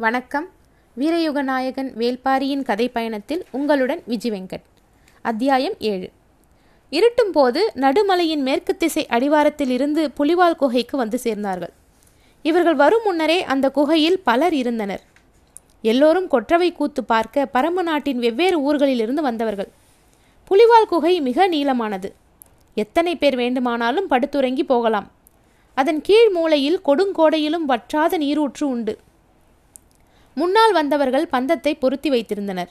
வணக்கம். வீரயுக நாயகன் வேல்பாரியின் கதை பயணத்தில் உங்களுடன் விஜி வெங்கட். அத்தியாயம் ஏழு. இருட்டும் போது நடுமலையின் மேற்கு திசை அடிவாரத்தில் இருந்து புலிவால் குகைக்கு வந்து சேர்ந்தார்கள். இவர்கள் வரும் முன்னரே அந்த குகையில் பலர் இருந்தனர். எல்லோரும் கொற்றவை கூத்து பார்க்க பரம்பு நாட்டின் வெவ்வேறு ஊர்களிலிருந்து வந்தவர்கள். புலிவால் குகை மிக நீளமானது. எத்தனை பேர் வேண்டுமானாலும் படுத்துறங்கி போகலாம். அதன் கீழ் மூலையில் கொடுங்கோடையிலும் வற்றாத நீரூற்று உண்டு. முன்னால் வந்தவர்கள் பந்தத்தை பொருத்தி வைத்திருந்தனர்.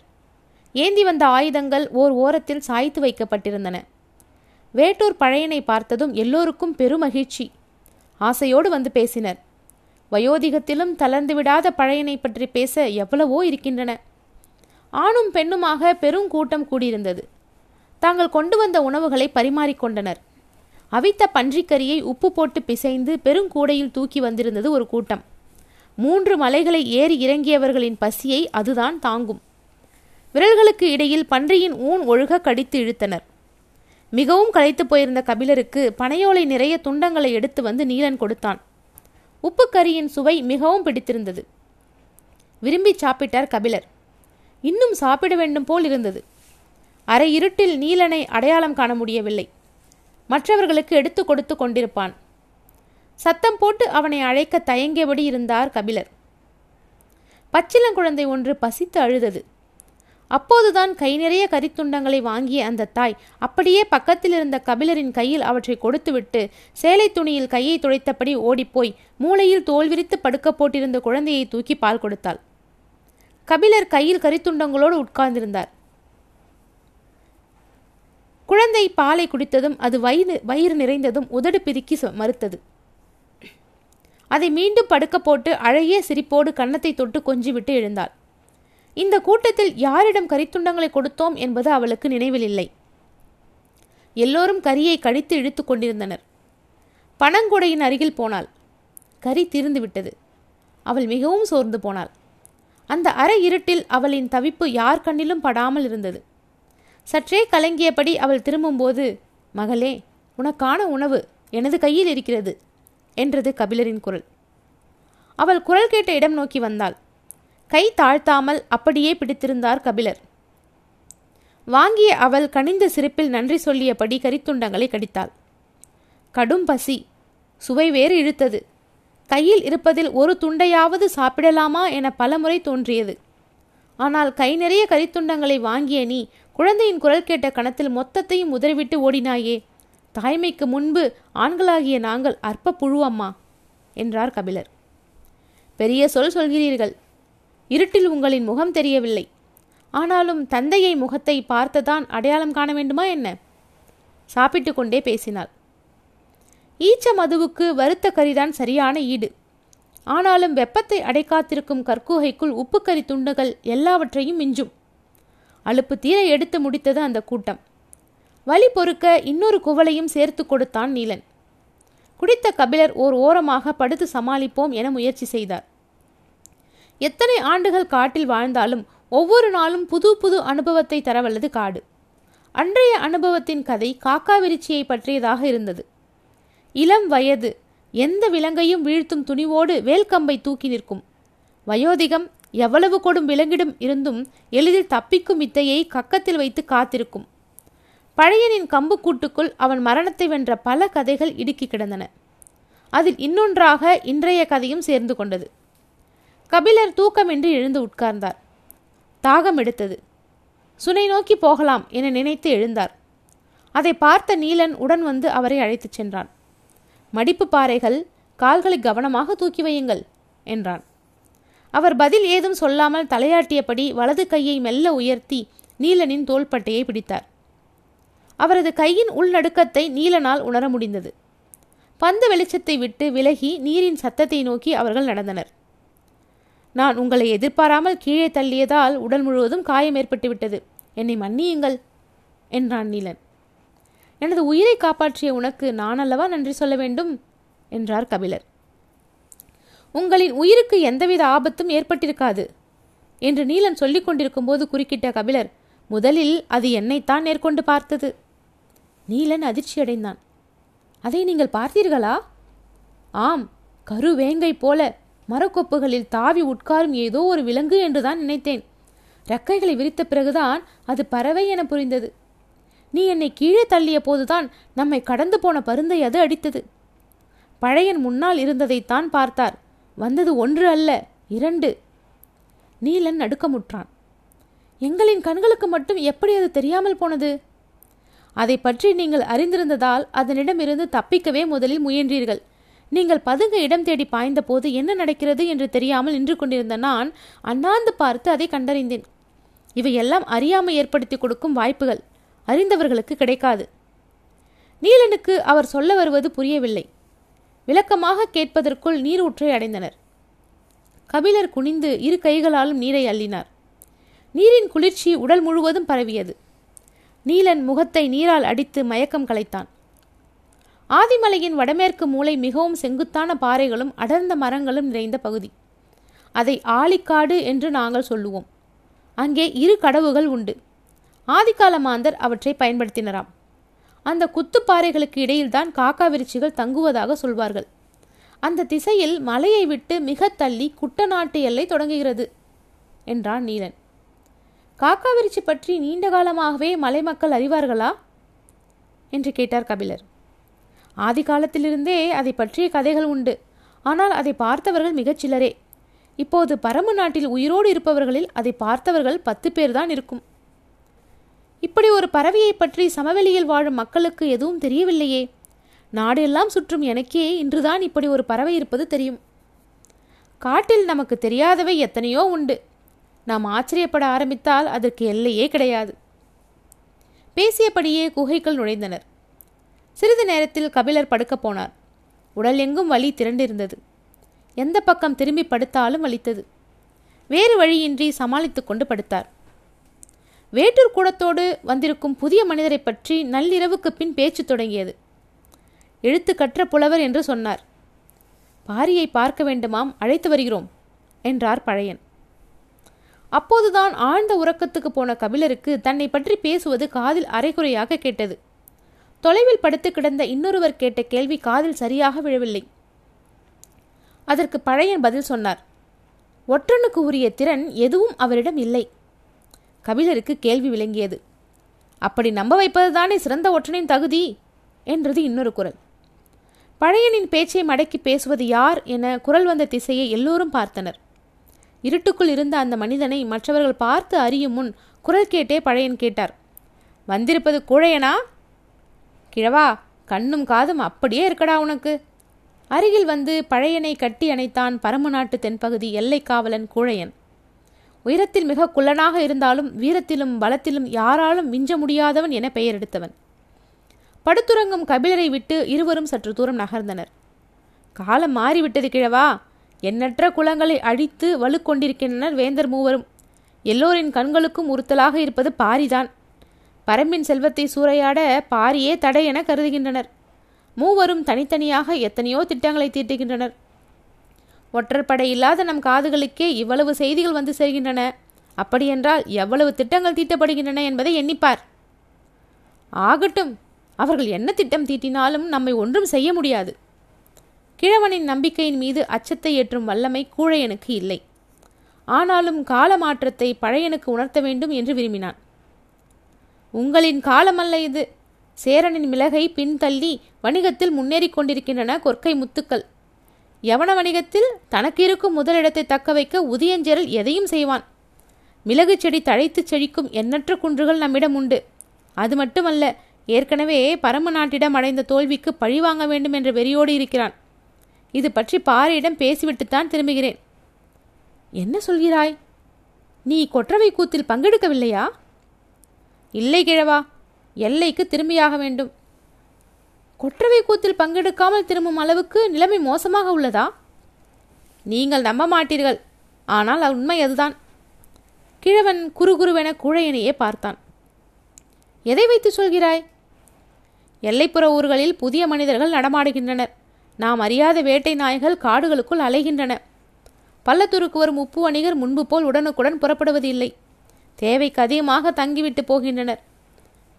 ஏந்தி வந்த ஆயுதங்கள் ஓர் ஓரத்தில் சாய்த்து வைக்கப்பட்டிருந்தன. வேட்டூர் பழையனை பார்த்ததும் எல்லோருக்கும் பெருமகிழ்ச்சி. ஆசையோடு வந்து பேசினர். வயோதிகத்திலும் தளர்ந்து விடாத பழையனை பற்றி பேச எவ்வளவோ இருக்கின்றன. ஆணும் பெண்ணுமாக பெரும் கூட்டம் கூடியிருந்தது. தாங்கள் கொண்டு வந்த உணவுகளை பரிமாறிக்கொண்டனர் அவித்த பன்றிக்கரியை உப்பு போட்டு பிசைந்து பெருங்கூடையில் தூக்கி வந்திருந்தது ஒரு கூட்டம். மூன்று மலைகளை ஏறி இறங்கியவர்களின் பசியை அதுதான் தாங்கும். விரல்களுக்கு இடையில் பன்றியின் ஊன் ஒழுக கடித்து இழுத்தனர். மிகவும் களைத்து போயிருந்த கபிலருக்கு பனையோலை நிறைய துண்டங்களை எடுத்து வந்து நீலன் கொடுத்தான். உப்பு கறியின் சுவை மிகவும் பிடித்திருந்தது. விரும்பி சாப்பிட்டார் கபிலர். இன்னும் சாப்பிட வேண்டும் போல் இருந்தது. அரை இருட்டில் நீலனை அடையாளம் காண முடியவில்லை. மற்றவர்களுக்கு எடுத்து கொடுத்து கொண்டிருப்பான். சத்தம் போட்டு அவனை அழைக்க தயங்கியபடி இருந்தார் கபிலர். பச்சிலங்குழந்தை ஒன்று பசித்து அழுதது. அப்போதுதான் கை நிறைய கரித்துண்டங்களை வாங்கிய அந்த தாய் அப்படியே பக்கத்தில் இருந்த கபிலரின் கையில் அவற்றை கொடுத்துவிட்டு சேலை துணியில் கையை துடைத்தபடி ஓடிப்போய் மூளையில் தோல் விரித்து படுக்க போட்டிருந்த குழந்தையை தூக்கி பால் கொடுத்தாள். கபிலர் கையில் கரித்துண்டங்களோடு உட்கார்ந்திருந்தார். குழந்தை பாலை குடித்ததும் அது வயிறு வயிறு நிறைந்ததும் உதடு பிரிக்கி மறுத்தது. அதை மீண்டும் படுக்க போட்டு அழகிய சிரிப்போடு கன்னத்தை தொட்டு கொஞ்சிவிட்டு எழுந்தாள். இந்த கூட்டத்தில் யாரிடம் கரித்துண்டங்களை கொடுத்தோம் என்பது அவளுக்கு நினைவில் இல்லை. எல்லோரும் கரியை கடித்து இழுத்து கொண்டிருந்தனர். பனங்குடையின் அருகில் போனாள். கரி தீர்ந்து விட்டது. அவள் மிகவும் சோர்ந்து போனாள். அந்த அரை இருட்டில் அவளின் தவிப்பு யார் கண்ணிலும் படாமல் இருந்தது. சற்றே கலங்கியபடி அவள் திரும்பும்போது மகளே உனக்கான உணவு எனது கையில் இருக்கிறது. என்றது கபிலரின் குரல். அவள் குரல் கேட்ட இடம் நோக்கி வந்தாள். கை தாழ்த்தாமல் அப்படியே பிடித்திருந்தார் கபிலர். வாங்கிய அவள் கனிந்த சிரிப்பில் நன்றி சொல்லியபடி கரித்துண்டங்களை கடித்தாள். கடும் பசி சுவை வேறு இழுத்தது. கையில் இருப்பதில் ஒரு துண்டையாவது சாப்பிடலாமா என பலமுறை தோன்றியது. ஆனால் கை நிறைய கரித்துண்டங்களை வாங்கிய நீ குழந்தையின் குரல் கேட்ட கணத்தில் மொத்தத்தையும் உதறிவிட்டு ஓடினாயே. தாய்மைக்கு முன்பு ஆண்களாகிய நாங்கள் அற்ப புழுவம்மா என்றார் கபிலர். பெரிய சொல் சொல்கிறீர்கள். இருட்டில் உங்களின் முகம் தெரியவில்லை. ஆனாலும் தந்தையை முகத்தை பார்த்துதான் அடையாளம் காண வேண்டுமா என்ன? சாப்பிட்டு கொண்டே பேசினாள். ஈச்ச மதுவுக்கு வருத்த கறிதான் சரியான ஈடு. ஆனாலும் வெப்பத்தை அடைக்காத்திருக்கும் கற்குகைக்குள் உப்புக்கறி துண்டுகள் எல்லாவற்றையும் மிஞ்சும். அலுப்பு தீர எடுத்து முடித்தது அந்த கூட்டம். வழி பொறுக்க இன்னொரு குவளையும் சேர்த்து கொடுத்தான் நீலன். குடித்த கபிலர் ஓர் ஓரமாக படுத்து சமாளிப்போம் என முயற்சி செய்தார். எத்தனை ஆண்டுகள் காட்டில் வாழ்ந்தாலும் ஒவ்வொரு நாளும் புது புது அனுபவத்தை தரவல்லது காடு. அன்றைய அனுபவத்தின் கதை காக்காவிருச்சியை பற்றியதாக இருந்தது. இளம் வயது எந்த விலங்கையும் வீழ்த்தும் துணிவோடு வேல்கம்பை தூக்கி நிற்கும். வயோதிகம் எவ்வளவு கொடும் விலங்கிடும் இருந்தும் எளிதில் தப்பிக்கும் வித்தையை கக்கத்தில் வைத்து காத்திருக்கும். பழையனின் கம்பு கூட்டுக்குள் அவன் மரணத்தை வென்ற பல கதைகள் இடுக்கி கிடந்தன. அதில் இன்னொன்றாக இன்றைய கதையும் சேர்ந்து கொண்டது. கபிலர் தூக்கமின்றி எழுந்து உட்கார்ந்தார். தாகம் எடுத்தது. சுனை நோக்கி போகலாம் என நினைத்து எழுந்தார். அதை பார்த்த நீலன் உடன் வந்து அவரை அழைத்துச் சென்றான். மடிப்பு பாறைகள் கால்களை கவனமாக தூக்கி வையுங்கள் என்றான். அவர் பதில் ஏதும் சொல்லாமல் தலையாட்டியபடி வலது கையை மெல்ல உயர்த்தி நீலனின் தோள்பட்டையை பிடித்தார். அவரது கையின் உள்நடுக்கத்தை நீலனால் உணர முடிந்தது. பந்து வெளிச்சத்தை விட்டு விலகி நீரின் சத்தத்தை நோக்கி அவர்கள் நடந்தனர். நான் உங்களை எதிர்பாராமல் கீழே தள்ளியதால் உடல் முழுவதும் காயம் ஏற்பட்டுவிட்டது என்னை மன்னியுங்கள் என்றான் நீலன். எனது உயிரை காப்பாற்றிய உனக்கு நான் அல்லவா நன்றி சொல்ல வேண்டும் என்றார் கபிலர். உங்களின் உயிருக்கு எந்தவித ஆபத்தும் ஏற்பட்டிருக்காது என்று நீலன் சொல்லிக் கொண்டிருக்கும் போது குறுக்கிட்ட கபிலர் முதலில் அது என்னைத்தான் நேர்கொண்டு பார்த்தது. நீலன் அதிர்ச்சியடைந்தான். அதை நீங்கள் பார்த்தீர்களா? ஆம் கரு வேங்கை போல மரக்கொப்புகளில் தாவி உட்காரும் ஏதோ ஒரு விலங்கு என்றுதான் நினைத்தேன். ரெக்கைகளை விரித்த பிறகுதான் அது பறவை என புரிந்தது. நீ என்னை கீழே தள்ளிய போதுதான் நம்மை கடந்து போன பருந்தை அது அடித்தது. பழையன் முன்னால் இருந்ததைத்தான் பார்த்தார். வந்தது ஒன்று அல்ல இரண்டு. நீலன் நடுக்கமுற்றான். எங்களின் கண்களுக்கு மட்டும் எப்படி அது தெரியாமல் போனது? அதை பற்றி நீங்கள் அறிந்திருந்ததால் அதனிடமிருந்து தப்பிக்கவே முதலில் முயன்றீர்கள். நீங்கள் பதுங்க இடம் தேடி பாய்ந்தபோது என்ன நடக்கிறது என்று தெரியாமல் நின்று கொண்டிருந்த நான் அண்ணாந்து பார்த்து அதை கண்டறிந்தேன். இவையெல்லாம் அறியாமை ஏற்படுத்தி கொடுக்கும் வாய்ப்புகள். அறிந்தவர்களுக்கு கிடைக்காது. நீலனுக்கு அவர் சொல்ல வருவது புரியவில்லை. விளக்கமாக கேட்பதற்குள் நீர் ஊற்றை அடைந்தனர். கபிலர் குனிந்து இரு கைகளாலும் நீரை அள்ளினார். நீரின் குளிர்ச்சி உடல் முழுவதும் பரவியது. நீலன் முகத்தை நீரால் அடித்து மயக்கம் கலைத்தான். ஆதிமலையின் வடமேற்கு மூலை மிகவும் செங்குத்தான பாறைகளும் அடர்ந்த மரங்களும் நிறைந்த பகுதி. அதை ஆலிக்காடு என்று நாங்கள் சொல்லுவோம். அங்கே இரு கடவுகள் உண்டு. ஆதிக்கால மாந்தர் அவற்றை பயன்படுத்தினராம். அந்த குத்துப்பாறைகளுக்கு இடையில்தான் காக்காவிருச்சிகள் தங்குவதாக சொல்வார்கள். அந்த திசையில் மலையை விட்டு மிக தள்ளி குட்டநாட்டு எல்லை தொடங்குகிறது என்றான் நீலன். காக்காவிரிச்சி பற்றி நீண்ட காலமாகவே மலை மக்கள் அறிவார்களா? என்று கேட்டார் கபிலர். ஆதி காலத்திலிருந்தே அதை பற்றிய கதைகள் உண்டு. ஆனால் அதை பார்த்தவர்கள் மிகச் சிலரே. இப்போது பரமு நாட்டில் உயிரோடு இருப்பவர்களில் அதை பார்த்தவர்கள் பத்து பேர்தான் இருக்கும். இப்படி ஒரு பறவையை பற்றி சமவெளியில் வாழும் மக்களுக்கு எதுவும் தெரியவில்லையே. நாடெல்லாம் சுற்றும் எனக்கே இன்றுதான் இப்படி ஒரு பறவை இருப்பது தெரியும். காட்டில் நமக்கு தெரியாதவை எத்தனையோ உண்டு. நாம் ஆச்சரியப்பட ஆரம்பித்தால் அதற்கு எல்லையே கிடையாது. பேசியபடியே குகைக்குள் நுழைந்தனர். சிறிது நேரத்தில் கபிலர் படுக்கப் போனார். உடல் எங்கும் வலி திரண்டிருந்தது. எந்த பக்கம் திரும்பி படுத்தாலும் வலித்தது. வேறு வழியின்றி சமாளித்து கொண்டு படுத்தார். வேட்டூர் கூடத்தோடு வந்திருக்கும் புதிய மனிதரை பற்றி நள்ளிரவுக்கு பின் பேச்சு தொடங்கியது. எழுத்து கற்ற புலவர் என்று சொன்னார். பாரியை பார்க்க வேண்டுமாம் அழைத்து வருகிறோம் என்றார் பழையன். அப்போதுதான் ஆழ்ந்த உறக்கத்துக்கு போன கபிலருக்கு தன்னை பற்றி பேசுவது காதில் அரைகுறையாக கேட்டது. தொலைவில் படுத்து கிடந்த இன்னொருவர் கேட்ட கேள்வி காதில் சரியாக விழவில்லை. அதற்கு பழையன் பதில் சொன்னார் ஒற்றனுக்கு உரிய திறன் எதுவும் அவரிடம் இல்லை. கபிலருக்கு கேள்வி விளங்கியது அப்படி நம்ப வைப்பதுதானே சிறந்த ஒற்றனின் தகுதி? என்றது இன்னொரு குரல். பழையனின் பேச்சை மடக்கி பேசுவது யார் என குரல் வந்த திசையை எல்லோரும் பார்த்தனர். இருட்டுக்குள் இருந்த அந்த மனிதனை மற்றவர்கள் பார்த்து அறியும் முன் குரல் கேட்டே பழையன் கேட்டார். வந்திருப்பது கூழையனா? கிழவா கண்ணும் காதும் அப்படியே இருக்கடா உனக்கு. அருகில் வந்து பழையனை கட்டி அணைத்தான் பரம நாட்டு தென்பகுதி எல்லை காவலன் கூழையன். உயரத்தில் மிக குள்ளனாக இருந்தாலும் வீரத்திலும் பலத்திலும் யாராலும் மிஞ்ச முடியாதவன் என பெயர் எடுத்தவன். படுத்துறங்கும் கபிலரை விட்டு இருவரும் சற்று தூரம் நகர்ந்தனர். காலம் மாறிவிட்டது கிழவா. எண்ணற்ற குளங்களை அழித்து வலுக்கொண்டிருக்கின்றனர் வேந்தர் மூவரும். எல்லோரின் கண்களுக்கும் உறுத்தலாக இருப்பது பாரிதான். பரம்பின் செல்வத்தை சூறையாட பாரியே தடை என கருதுகின்றனர். மூவரும் தனித்தனியாக எத்தனையோ திட்டங்களை தீட்டுகின்றனர். ஒற்றற்படை இல்லாத நம் காதுகளுக்கே இவ்வளவு செய்திகள் வந்து சேர்கின்றன. அப்படியென்றால் எவ்வளவு திட்டங்கள் தீட்டப்படுகின்றன என்பதை எண்ணிப்பார். ஆகட்டும் அவர்கள் என்ன திட்டம் தீட்டினாலும் நம்மை ஒன்றும் செய்ய முடியாது. கிழவனின் நம்பிக்கையின் மீது அச்சத்தை ஏற்றும் வல்லமை கூழையனுக்கு இல்லை. ஆனாலும் கால மாற்றத்தை பழையனுக்கு உணர்த்த வேண்டும் என்று விரும்பினான். உங்களின் காலமல்ல இது. சேரனின் மிளகை பின்தள்ளி வணிகத்தில் முன்னேறிக் கொண்டிருக்கின்றன கொற்கை முத்துக்கள். யவன வணிகத்தில் தனக்கு இருக்கும் முதலிடத்தை தக்க வைக்க உதியஞ்செரல் எதையும் செய்வான். மிளகு செடி தழைத்து செழிக்கும் எண்ணற்ற குன்றுகள் நம்மிடம் உண்டு. அது மட்டுமல்ல ஏற்கனவே பரம நாட்டிடம் அடைந்த தோல்விக்கு பழி வாங்க வேண்டும் என்ற வெறியோடு இருக்கிறான். இது பற்றி பாரியிடம் பேசிவிட்டுத்தான் திரும்புகிறேன். என்ன சொல்கிறாய்? நீ கொற்றவை கூத்தில் பங்கெடுக்கவில்லையா? இல்லை கிழவா எல்லைக்கு திரும்பியாக வேண்டும். கொற்றவை கூத்தில் பங்கெடுக்காமல் திரும்பும் அளவுக்கு நிலைமை மோசமாக உள்ளதா? நீங்கள் நம்ப மாட்டீர்கள் ஆனால் உண்மை அதுதான். கிழவன் குறுகுருவென குழையனையே பார்த்தான். எதை வைத்து சொல்கிறாய்? எல்லைப்புற ஊர்களில் புதிய மனிதர்கள் நடமாடுகின்றனர். நாம் அறியாத வேட்டை நாய்கள் காடுகளுக்குள் அலைகின்றன. பள்ளத்தூருக்கு வரும் உப்பு வணிகர் முன்பு போல் உடனுக்குடன் புறப்படுவது இல்லை தேவைக்கு அதிகமாக தங்கிவிட்டு போகின்றனர்.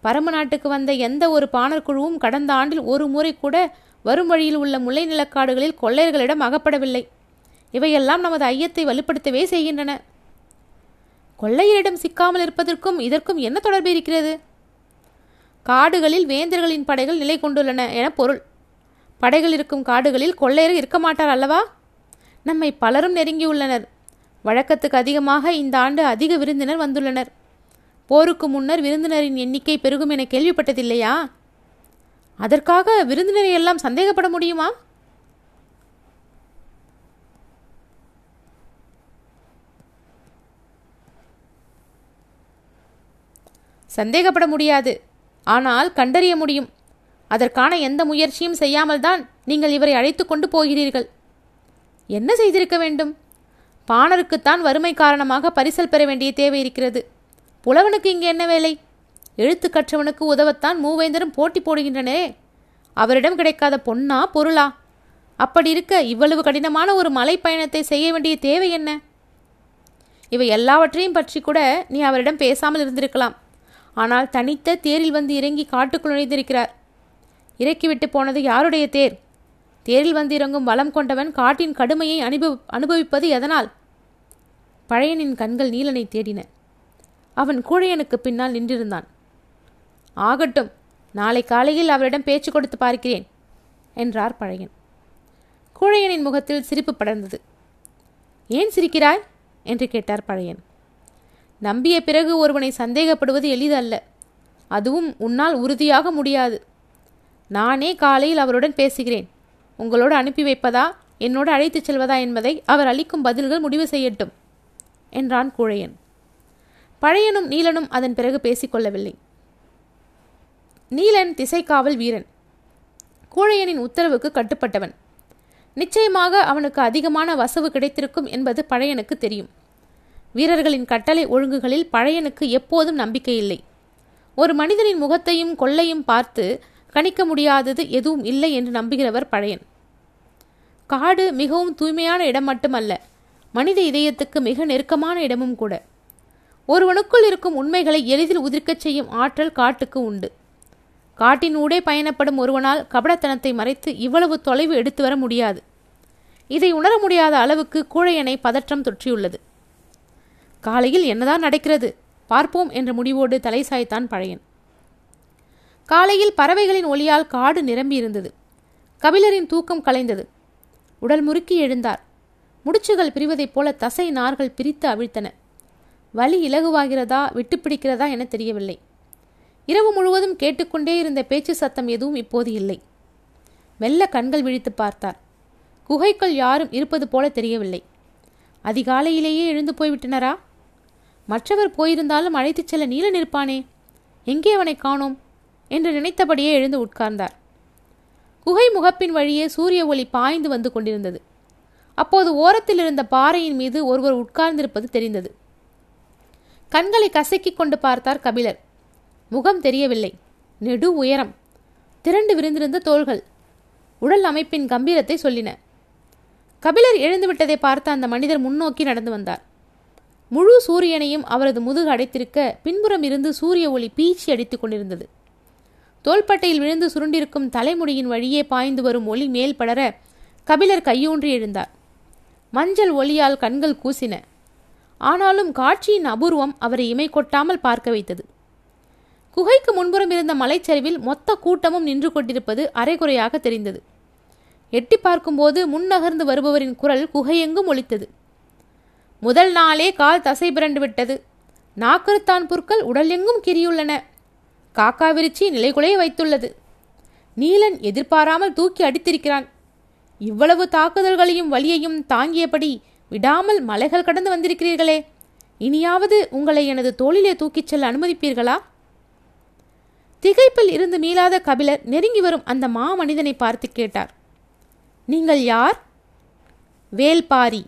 பரம நாட்டுக்கு வந்த எந்த ஒரு பாணர் குழுவும் கடந்த ஆண்டில் ஒரு முறை கூட வரும் வழியில் உள்ள முல்லை நிலக்காடுகளில் கொள்ளையர்களிடம் அகப்படவில்லை. இவையெல்லாம் நமது ஐயத்தை வலுப்படுத்தவே செய்கின்றன. கொள்ளையரிடம் சிக்காமல் இருப்பதற்கும் இதற்கும் என்ன தொடர்பு இருக்கிறது? காடுகளில் வேந்தர்களின் படைகள் நிலை கொண்டுள்ளன என பொருள். படைகள் இருக்கும் காடுகளில் கொள்ளையர் இருக்க மாட்டார் அல்லவா? நம்மை பலரும் நெருங்கியுள்ளனர். வழக்கத்துக்கு அதிகமாக இந்த ஆண்டு அதிக விருந்தினர் வந்துள்ளனர். போருக்கு முன்னர் விருந்தினரின் எண்ணிக்கை பெருகும் என கேள்விப்பட்டதில்லையா? அதற்காக விருந்தினரை எல்லாம் சந்தேகப்பட முடியுமா? சந்தேகப்பட முடியாது. ஆனால் கண்டறிய முடியும். அதற்கான எந்த முயற்சியும் செய்யாமல் தான் நீங்கள் இவரை அழைத்து கொண்டு போகிறீர்கள். என்ன செய்திருக்க வேண்டும்? பாணருக்குத்தான் வறுமை காரணமாக பரிசல் பெற வேண்டிய தேவை இருக்கிறது. புலவனுக்கு இங்கே என்ன வேலை? எழுத்து கற்றவனுக்கு உதவத்தான் மூவேந்தரும் போட்டி போடுகின்றனே. அவரிடம் கிடைக்காத பொன்னா பொருளா? அப்படி இருக்க இவ்வளவு கடினமான ஒரு மலை பயணத்தை செய்ய வேண்டிய தேவை என்ன? இவை எல்லாவற்றையும் பற்றி கூட நீ அவரிடம் பேசாமல் இருந்திருக்கலாம். ஆனால் தனித்த தேரில் வந்து இறங்கி காட்டுக்குள் நுழைந்திருக்கிறார். இறக்கிவிட்டு போனது யாருடைய தேர்? தேரில் வந்து இறங்கும் வளம் கொண்டவன் காட்டின் கடுமையை அனுபவ அனுபவிப்பது எதனால்? பழையனின் கண்கள் நீலனை தேடின. அவன் கூழையனுக்கு பின்னால் நின்றிருந்தான். ஆகட்டும் நாளை காலையில் அவரிடம் பேச்சு கொடுத்து பார்க்கிறேன் என்றார் பழையன். கூழையனின் முகத்தில் சிரிப்பு படர்ந்தது. ஏன் சிரிக்கிறாய்? என்று கேட்டார் பழையன். நம்பிய பிறகு ஒருவனை சந்தேகப்படுவது எளிதல்ல. அதுவும் உன்னால் உறுதியாக முடியாது. நானே காலையில் அவருடன் பேசுகிறேன். உங்களோடு அனுப்பி வைப்பதா? என்னோடு அழைத்துச் செல்வதா என்பதை அவர் அளிக்கும் பதில்கள் முடிவு செய்யட்டும் என்றான் கூழையன். பழையனும் நீலனும் அதன் பிறகு பேசிக்கொள்ளவில்லை நீலன் திசைக்காவல் வீரன். கூழையனின் உத்தரவுக்கு கட்டுப்பட்டவன். நிச்சயமாக அவனுக்கு அதிகமான வசவு கிடைத்திருக்கும் என்பது பழையனுக்கு தெரியும். வீரர்களின் கட்டளை ஒழுங்குகளில் பழையனுக்கு எப்போதும் நம்பிக்கை இல்லை. ஒரு மனிதனின் முகத்தையும் கொள்ளையும் பார்த்து கணிக்க முடியாதது எதுவும் இல்லை என்று நம்புகிறவர் பழையன். காடு மிகவும் தூய்மையான இடம் மட்டுமல்ல மனித இதயத்துக்கு மிக நெருக்கமான இடமும் கூட. ஒருவனுக்குள் இருக்கும் உண்மைகளை எளிதில் உதிர்க்கச் செய்யும் ஆற்றல் காட்டுக்கு உண்டு. காட்டின் ஊடே பயணப்படும் ஒருவனால் கபடத்தனத்தை மறைத்து இவ்வளவு தொலைவு எடுத்து வர முடியாது. இதை உணர முடியாத அளவுக்கு கூழையனை பதற்றம் தொற்றியுள்ளது. காலையில் என்னதான் நடக்கிறது பார்ப்போம் என்ற முடிவோடு தலை சாய்த்தான் பழையன். காலையில் பறவைகளின் ஒளியால் காடு நிரம்பியிருந்தது கபிலரின் தூக்கம் கலைந்தது. உடல் முறுக்கி எழுந்தார். முடிச்சுகள் பிரிவதைப் போல தசை நார்கள் பிரித்து அவிழ்த்தன. வலி இலகுவாகிறதா விட்டுப்பிடிக்கிறதா என தெரியவில்லை. இரவு முழுவதும் கேட்டுக்கொண்டே இருந்த பேச்சு சத்தம் எதுவும் இப்போது இல்லை. மெல்ல கண்கள் விழித்து பார்த்தார். குகைக்குள் யாரும் இருப்பது போல தெரியவில்லை. அதிகாலையிலேயே எழுந்து போய்விட்டனரா? மற்றவர் போயிருந்தாலும் அழைத்துச் செல்ல நீல நிற்பானே? எங்கே அவனை காணோம்? என்று நினைத்தபடியே எழுந்து உட்கார்ந்தார். குகை முகப்பின் வழியே சூரிய ஒளி பாய்ந்து வந்து கொண்டிருந்தது. அப்போது ஓரத்தில் இருந்த பாறையின் மீது ஒருவர் உட்கார்ந்திருப்பது தெரிந்தது. கண்களை கசக்கிக் கொண்டு பார்த்தார் கபிலர். முகம் தெரியவில்லை. நெடு உயரம். திரண்டு விரிந்திருந்த தோள்கள். உடல் அமைப்பின் கம்பீரத்தை சொல்லின. கபிலர் எழுந்துவிட்டதை பார்த்த அந்த மனிதர் முன்னோக்கி நடந்து வந்தார். முழு சூரியனையும் அவரது முதுகு அடைத்திருக்க பின்புறம் இருந்து சூரிய ஒளி பீச்சி அடித்துக் கொண்டிருந்தது. தோள்பட்டையில் விழுந்து சுருண்டிருக்கும் தலைமுடியின் வழியே பாய்ந்து வரும் ஒளி மேல் படர கபிலர் கையூன்றி எழுந்தார். மஞ்சள் ஒளியால் கண்கள் கூசின. ஆனாலும் காட்சியின் அபூர்வம் அவரை இமை கொட்டாமல் பார்க்க வைத்தது. குகைக்கு முன்புறம் இருந்த மலைச்சரிவில் மொத்த கூட்டமும் நின்று கொண்டிருப்பது அரைகுறையாக தெரிந்தது. எட்டி பார்க்கும்போது முன்னகர்ந்து வருபவரின் குரல் குகையெங்கும் ஒலித்தது. முதல் நாளே கால் தசை பிறண்டு விட்டது நாக்கருத்தான் புற்கள் உடல் எங்கும் கிரியுள்ளன. காக்கா விரிச்சி நிலைகுலைய வைத்துள்ளது. நீலன் எதிர்பாராமல் தூக்கி அடித்திருக்கிறான். இவ்வளவு தாக்குதல்களையும் வலியையும் தாங்கியபடி விடாமல் மலைகள் கடந்து வந்திருக்கிறீர்களே இனியாவது உங்களை எனது தோளிலே தூக்கிச் செல்ல அனுமதிப்பீர்களா? திகைப்பில் இருந்து மீளாத கபிலர் நெருங்கி வரும் அந்த மாமனிதனை பார்த்து கேட்டார். நீங்கள் யார்? வேல்பாரி.